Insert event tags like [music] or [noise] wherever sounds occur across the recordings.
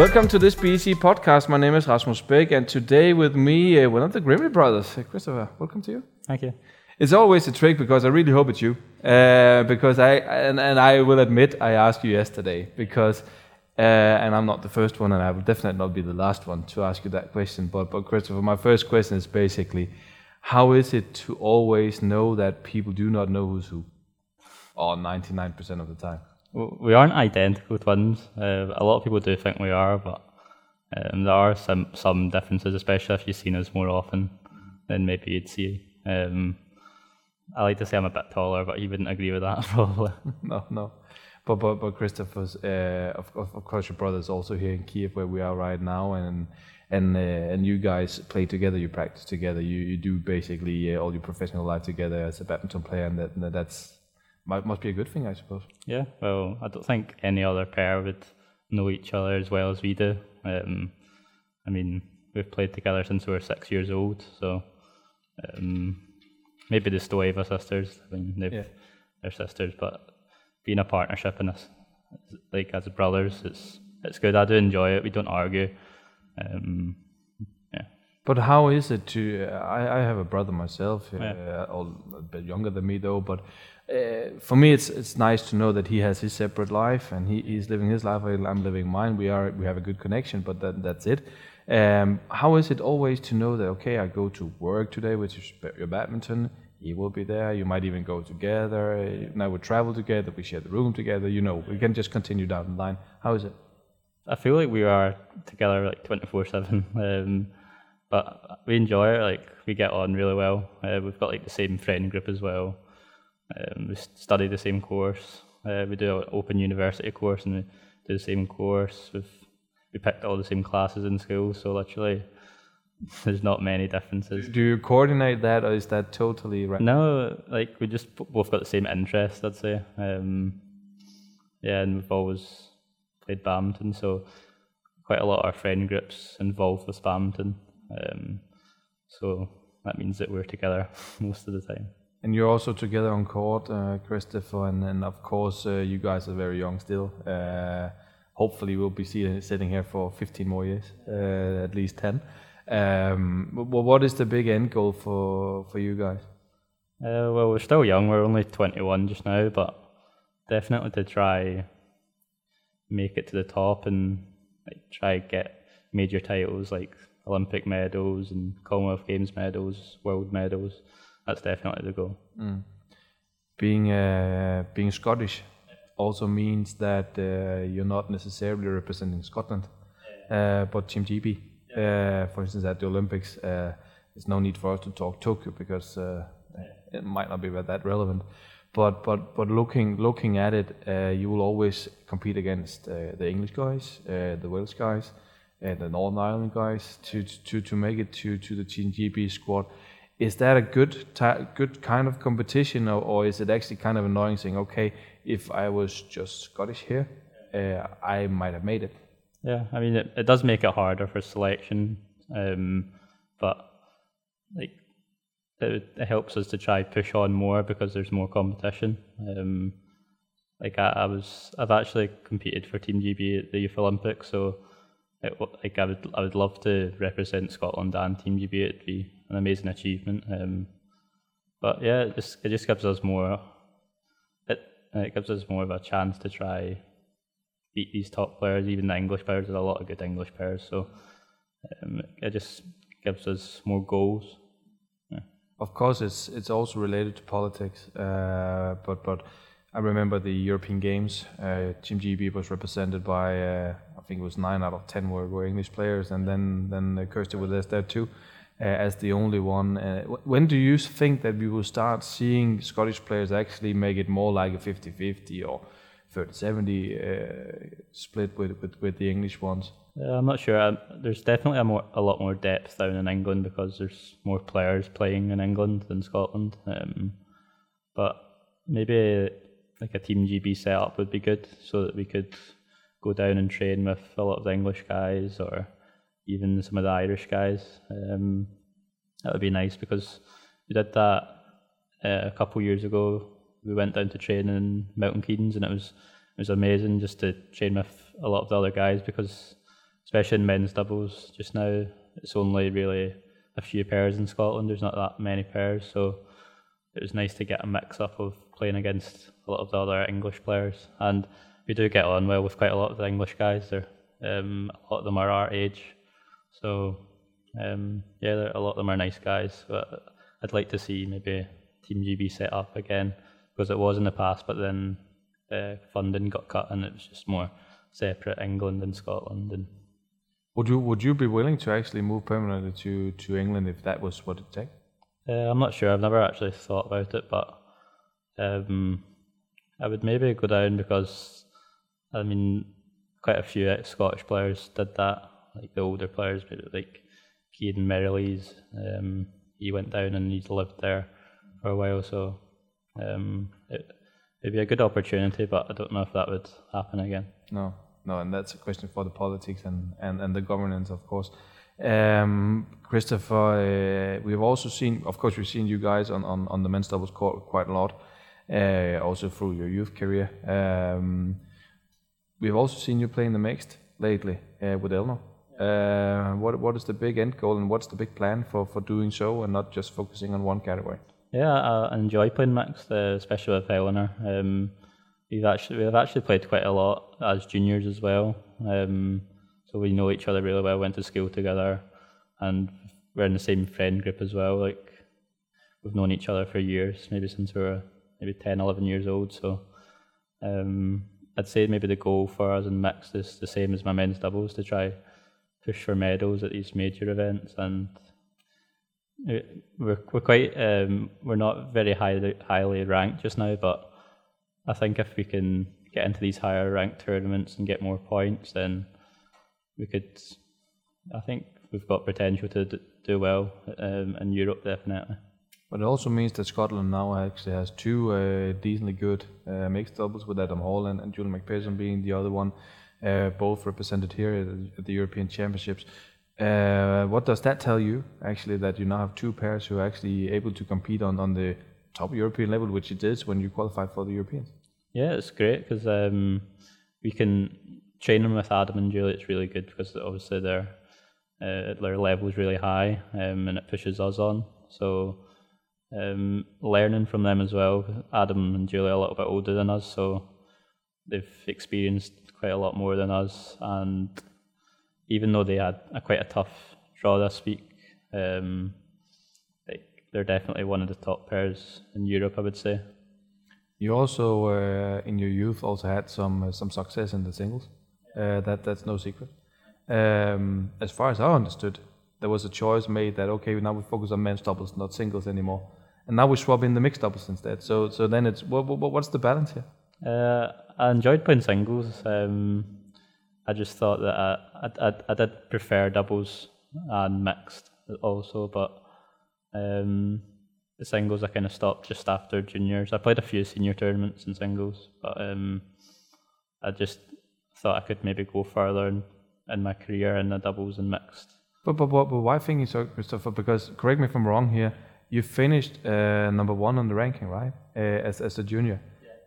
Welcome to this BC podcast. My name is Rasmus Bech, and today with me, uh, one of the Grimley brothers, uh, Christopher. Welcome to you. Thank you. It's always a trick because I really hope it's you. Uh, because I and, and I will admit I asked you yesterday because uh, and I'm not the first one, and I will definitely not be the last one to ask you that question. But but Christopher, my first question is basically, how is it to always know that people do not know who's who, or 99% of the time? We aren't identical twins. Uh, a lot of people do think we are, but um, there are some some differences, especially if you've seen us more often than maybe you'd see. Um, I like to say I'm a bit taller, but he wouldn't agree with that [laughs] probably. [laughs] no, no. But but but Christopher's uh, of, of of course your brother's also here in Kiev where we are right now, and and uh, and you guys play together, you practice together, you you do basically uh, all your professional life together as a badminton player, and that and that's might, must be a good thing, I suppose. yeah, well, I don't think any other pair would know each other as well as we do. Um, I mean, we've played together since we were six years old, so um, maybe the Stoeva sisters. I mean, they've, Yeah. they're sisters, but being a partnership in this, like as brothers, it's it's good. I do enjoy it. We don't argue. Um, yeah, But how is it to? Uh, I, I have a brother myself, uh, Yeah. all a bit younger than me though. But uh, for me, it's it's nice to know that he has his separate life and he, he's living his life. I'm living mine. We are we have a good connection, but that, that's it. Um, how is it always to know that okay, I go to work today, which is your badminton. He will be there. You might even go together. Uh, Now we travel together. We share the room together. You know, we can just continue down the line. How is it? I feel like we are together like twenty four seven. Um, but we enjoy it. Like we get on really well. Uh, we've got like the same friend group as well. Um, we study the same course. Uh, we do an open university course and we do the same course. We've we picked all the same classes in school, so literally [laughs] there's not many differences. Do you coordinate that, or is that totally right? No, like we just both got the same interest, I'd say. Um, yeah, and we've always played badminton, so quite a lot of our friend groups involved with badminton. Um, so that means that we're together [laughs] most of the time. And you're also together on court, uh, Christopher, and, and of course uh, you guys are very young still. Uh, hopefully we'll be see, sitting here for 15 more years, uh, at least 10. Um, wh- what is the big end goal for, for you guys? Uh, well, we're still young. We're only 21 just now, but definitely to try make it to the top and like try get major titles like Olympic medals and Commonwealth Games medals, world medals. That's definitely the goal. Being uh, being Scottish also means that uh, you're not necessarily representing Scotland, uh, but Team GB. Uh, for instance, at the Olympics, uh, there's no need for us to talk Tokyo because uh, it might not be that relevant. But but but looking looking at it, uh, you will always compete against uh, the English guys, uh, the Welsh guys, and the Northern Ireland guys to to to make it to to the Team GB squad. Is that a good good kind of competition, or, or is it actually kind of annoying saying, okay, if I was just Scottish here, uh, I might have made it? Yeah, I mean it, it does make it harder for selection, um, but like it, it helps us to try push on more because there's more competition. Um, like I, I was, I've actually competed for Team GB at the Youth Olympics, so it, like I would, I would love to represent Scotland and Team GB. It'd be an amazing achievement. Um, but yeah, it just, it just gives us more. It, it gives us more of a chance to try beat these top players, even the English players. There's a lot of good English players, so um, it just gives us more goals. Of course, it's it's also related to politics, uh, but but I remember the European Games. Uh, Team GB was represented by uh, I think it was nine out of ten were, were English players, and then then uh, Kirsty was there too, as the only one. Uh, when do you think that we will start seeing Scottish players actually make it more like a 50-50 or 30-70 uh, split with, with with the English ones? Uh, I'm not sure. There's definitely a more a lot more depth down in England because there's more players playing in England than Scotland. Um, but maybe like a Team GB setup would be good, so that we could go down and train with a lot of the English guys or even some of the Irish guys. Um, that would be nice because we did that uh, a couple of years ago. We went down to train in Milton Keynes and it was it was amazing just to train with a lot of the other guys because especially in men's doubles just now. It's only really a few pairs in Scotland. There's not that many pairs, so it was nice to get a mix up of playing against a lot of the other English players. And we do get on well with quite a lot of the English guys. There, um, a lot of them are our age, so um, yeah, a lot of them are nice guys. But I'd like to see maybe Team GB set up again because it was in the past, but then uh, funding got cut and it was just more separate England and Scotland. And would you would you be willing to actually move permanently to to England if that was what it takes? Uh, I'm not sure. I've never actually thought about it, but um, I would maybe go down because I mean quite a few Scottish players did that, like the older players, like Ciaran Merrilees. Um, he went down and he's lived there for a while, so um, it, it'd be a good opportunity, but I don't know if that would happen again. No, no, and that's a question for the politics and, and, and the governance, of course. Um, Christopher, uh, we've also seen, of course, we've seen you guys on, on, on the men's doubles court quite a lot, uh, also through your youth career. Um, we've also seen you playing the mixed lately uh, with Eleanor. Uh, what what is the big end goal and what's the big plan for, for doing so and not just focusing on one category? Yeah, I enjoy playing mixed, especially with Eleanor. Um, we've actually we've actually played quite a lot as juniors as well. Um, so we know each other really well. Went to school together, and we're in the same friend group as well. Like we've known each other for years, maybe since we were maybe 10, 11 years old. So um, I'd say maybe the goal for us in mixed is the same as my men's doubles to try push for medals at these major events and we're we're quite um, we're not very highly highly ranked just now, but I think if we can get into these higher ranked tournaments and get more points, then we could. I think we've got potential to do well um, in Europe, definitely. But it also means that Scotland now actually has two uh, decently good uh, mixed doubles with Adam Hall and, and Julie MacPherson being the other one, uh, both represented here at, the European Championships. Uh, what does that tell you, actually, that you now have two pairs who are actually able to compete on, on the top European level, which it is when you qualify for the Europeans? Yeah, it's great because um, we can train them with Adam and Julie. It's really good because obviously their uh, their level is really high um, and it pushes us on. So um, learning from them as well. Adam and Julie are a little bit older than us, so they've experienced quite a lot more than us and even though they had a, quite a tough draw this week, um, they're definitely one of the top pairs in Europe, I would say. You also, uh, in your youth, also had some uh, some success in the singles. Uh, that that's no secret. Um, as far as I understood, there was a choice made that okay, now we focus on men's doubles, not singles anymore, and now we swap in the mixed doubles instead. So so then it's what, what what's the balance here? Uh, I enjoyed playing singles. Um, I just thought that I, I, I, did prefer doubles and mixed also, but um, the singles I kind of stopped just after juniors. I played a few senior tournaments in singles, but um, I just thought I could maybe go further in, in my career in the doubles and mixed. But, but, but, but why thinking so, Christopher? Because correct me if I'm wrong here. You finished uh, number one on the ranking, right? Uh, as as a junior.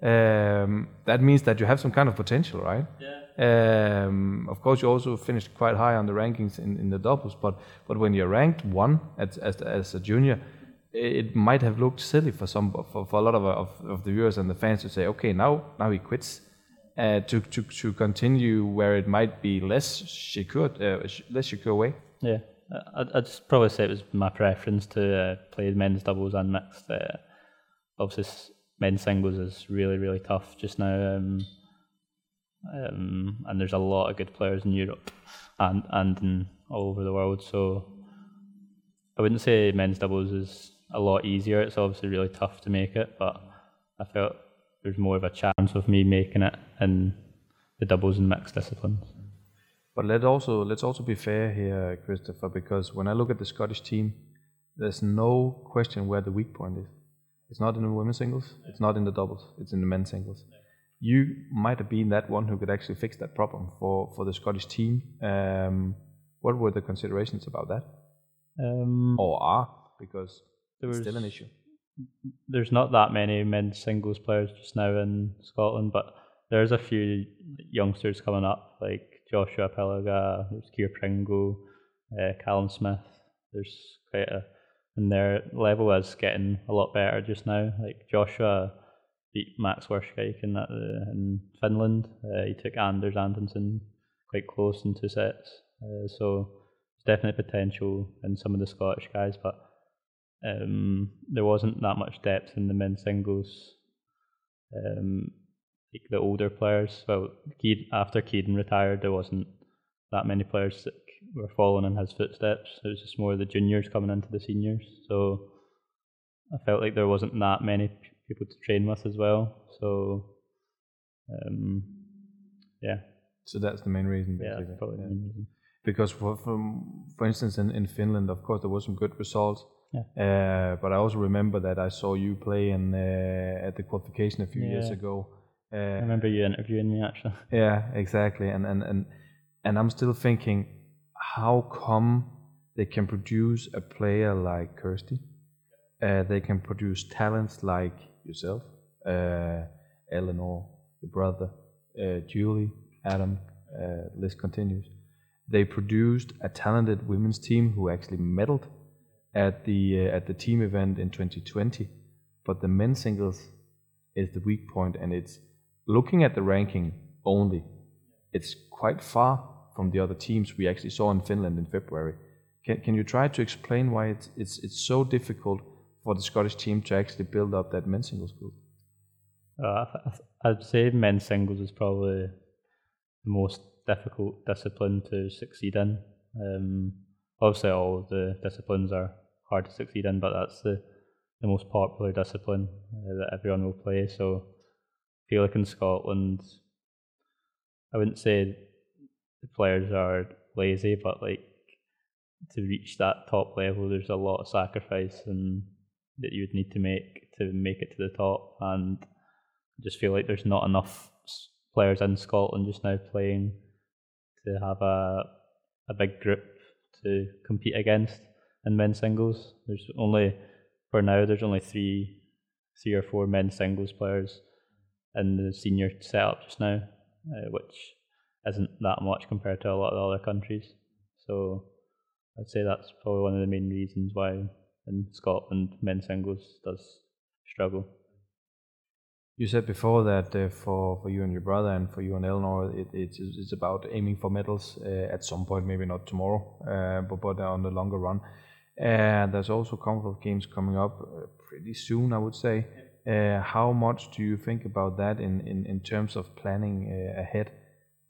Um, that means that you have some kind of potential, right? Yeah. Um, of course, you also finished quite high on the rankings in, in the doubles, but but when you're ranked one as as, as a junior, it might have looked silly for some for, for a lot of, of, of the viewers and the fans to say, okay, now now he quits. Uh, to, to to continue where it might be less secure, uh, less secure way. Yeah, I'd, I'd probably say it was my preference to uh, play men's doubles and mixed. Uh, obviously, men's singles is really really tough just now. Um, um, and there's a lot of good players in Europe and and in all over the world. So I wouldn't say men's doubles is a lot easier. It's obviously really tough to make it, but I felt there's more of a chance of me making it in the doubles and mixed disciplines. But let also let's also be fair here, Christopher, because when I look at the Scottish team, there's no question where the weak point is. It's not in the women's singles. It's not in the doubles. It's in the men's singles you might have been that one who could actually fix that problem for, for the Scottish team. Um, what were the considerations about that? Um, or are, because there it's still an issue. There's not that many men's singles players just now in Scotland, but there's a few youngsters coming up, like Joshua Pilaga, there's Keir Pringle, uh, Callum Smith. There's quite a and their level is getting a lot better just now. Like Joshua beat Max Verstegen in, that, uh, in Finland. Uh, he took Anders Antonsen quite close in two sets. Uh, so there's definitely potential in some of the Scottish guys, but um, there wasn't that much depth in the men's singles. Um, like the older players, well, after Keedon retired, there wasn't that many players that were following in his footsteps. It was just more the juniors coming into the seniors. So I felt like there wasn't that many people to train with as well. So um, yeah. So that's the main reason. Yeah, probably yeah. the main reason. Because for from, for instance in, in Finland, of course, there was some good results. Yeah. Uh, but I also remember that I saw you play in uh, at the qualification a few yeah. years ago. Uh, I remember you interviewing me actually. Yeah, exactly. And and and and I'm still thinking, how come they can produce a player like Kirsty? Uh, they can produce talents like yourself, uh, Eleanor, your brother, uh, Julie, Adam. Uh, list continues. They produced a talented women's team who actually medaled at the uh, at the team event in 2020, but the men's singles is the weak point, and it's looking at the ranking only. It's quite far from the other teams we actually saw in Finland in February. Can, can you try to explain why it's, it's, it's so difficult for the Scottish team to actually build up that men's singles group? Uh, I'd say men's singles is probably the most difficult discipline to succeed in. Um, obviously, all the disciplines are hard to succeed in, but that's the, the most popular discipline uh, that everyone will play. So I feel like in Scotland, I wouldn't say the players are lazy, but like to reach that top level, there's a lot of sacrifice and that you would need to make to make it to the top. And I just feel like there's not enough players in Scotland just now playing to have a a big group to compete against in men's singles. There's only for now there's only three three or four men's singles players in the senior setup just now, uh, which isn't that much compared to a lot of the other countries. So I'd say that's probably one of the main reasons why in Scotland men's singles does struggle. You said before that uh, for, for you and your brother and for you and Eleanor, it, it's, it's about aiming for medals uh, at some point, maybe not tomorrow, uh, but, but on the longer run. And there's also Commonwealth Games coming up uh, pretty soon, I would say. Uh, how much do you think about that in, in, in terms of planning uh, ahead?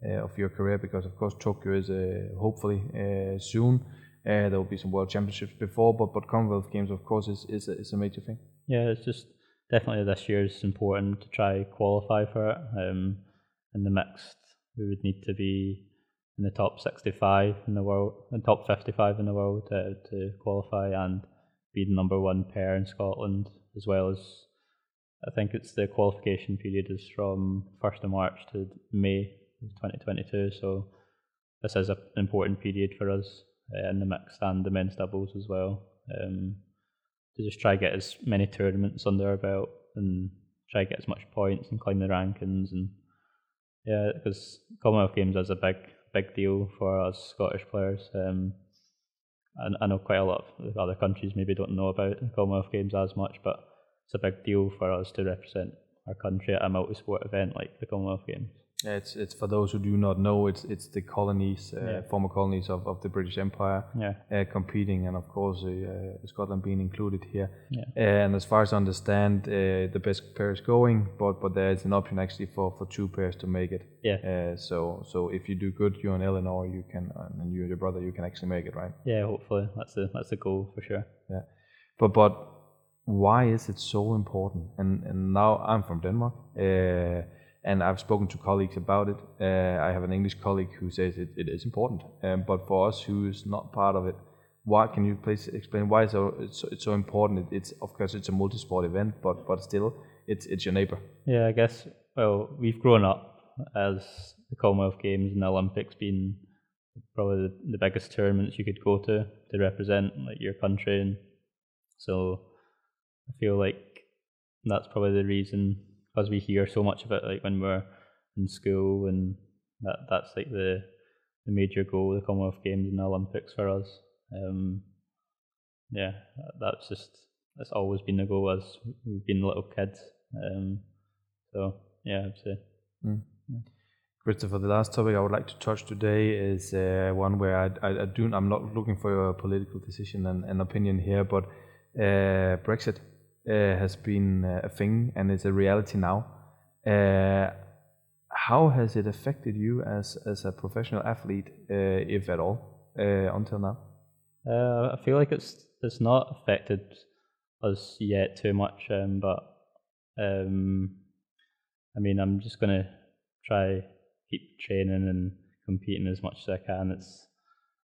Uh, of your career? Because of course Tokyo is uh, hopefully uh, soon. there will be some World Championships before, but but Commonwealth Games of course is is a, is a major thing. Yeah, it's just definitely this year is important to try qualify for it. Um, in the mixed, we would need to be in the top 65 in the world, the top 55 in the world to qualify and be the number one pair in Scotland, as well as I think it's the qualification period is from 1st of March to May 2022. So this is an important period for us uh, in the mixed and the men's doubles as well. Um, to just try get as many tournaments under our belt and try get as much points and climb the rankings and yeah, because Commonwealth Games is a big big deal for us Scottish players. Um, and I know quite a lot of other countries maybe don't know about the Commonwealth Games as much, but it's a big deal for us to represent our country at a multi-sport event like the Commonwealth Games. It's it's for those who do not know. It's it's the colonies, uh, yeah. former colonies of, of the British Empire, yeah. uh, competing, and of course uh, Scotland being included here. Yeah. and as far as I understand, uh, the best pair is going, but but there is an option actually for, for two pairs to make it. Yeah. Uh, so so if you do good, you and Eleanor, you can, and you and your brother, you can actually make it, right? Yeah, hopefully that's the that's the goal for sure. Yeah, but but why is it so important? And and now I'm from Denmark. And I've spoken to colleagues about it. Uh, I have an English colleague who says it, it is important, um, but for us who is not part of it, why can you please explain why it's, so, it's so important? It, it's of course it's a multi-sport event, but but still, it's it's your neighbour. Yeah, I guess. Well, we've grown up as the Commonwealth Games and the Olympics being probably the, the biggest tournaments you could go to to represent like your country, and so I feel like that's probably the reason because we hear so much of it, like when we're in school, and that that's like the the major goal, the Commonwealth Games and the Olympics for us. Um, yeah, that's just that's always been the goal as we've been little kids. Um, so yeah, I'd say. Mm. Christopher, the last topic I would like to touch today is uh, one where I, I, I, do I'm not looking for your political decision and, opinion here, but uh, Brexit has been uh, a thing and it's a reality now. Uh, how has it affected you as as a professional athlete, uh, if at all, until now? I feel like it's it's not affected us yet too much, um, but um, I mean, I'm just gonna try keep training and competing as much as I can. It's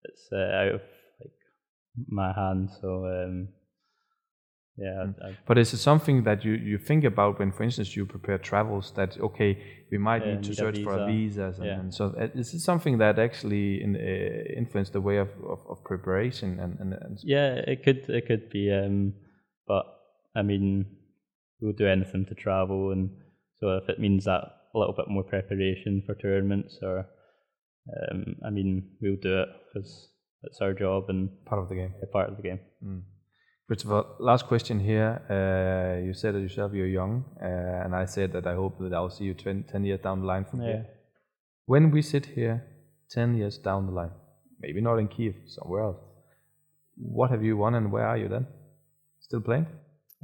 it's uh, out of like my hands, so um, yeah. Mm. I, but is it something that you, you think about when, for instance, you prepare travels? That okay, we might need to need search for visas, and, yeah. and, so uh, is it something that actually in, uh, influence the way of, of, of preparation? And, and, and, yeah, it could it could be, um, but I mean, we'll do anything to travel, and so if it means that a little bit more preparation for tournaments, or um, I mean, we'll do it because it's our job and part of the game. part of the game. Mm. Christopher, last question here. Uh, you said that yourself you're young, uh, and I said that I hope that I'll see you 20, 10 years down the line from yeah. here. When we sit here 10 years down the line, maybe not in Kiev, somewhere else, what have you won and where are you then? Still playing?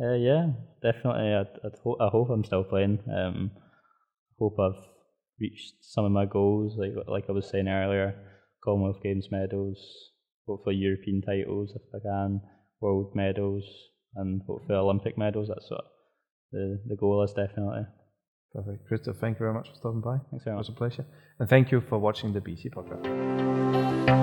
Uh, yeah, definitely. I, ho- I hope I'm still playing. Um, hope I've reached some of my goals, like like I was saying earlier, Commonwealth Games medals, hopefully European titles if I can, world medals, and hopefully Olympic medals. That's what the the goal is definitely. Perfect, Christoph. Thank you very much for stopping by. Thanks very much. It was a pleasure, and thank you for watching the BC podcast.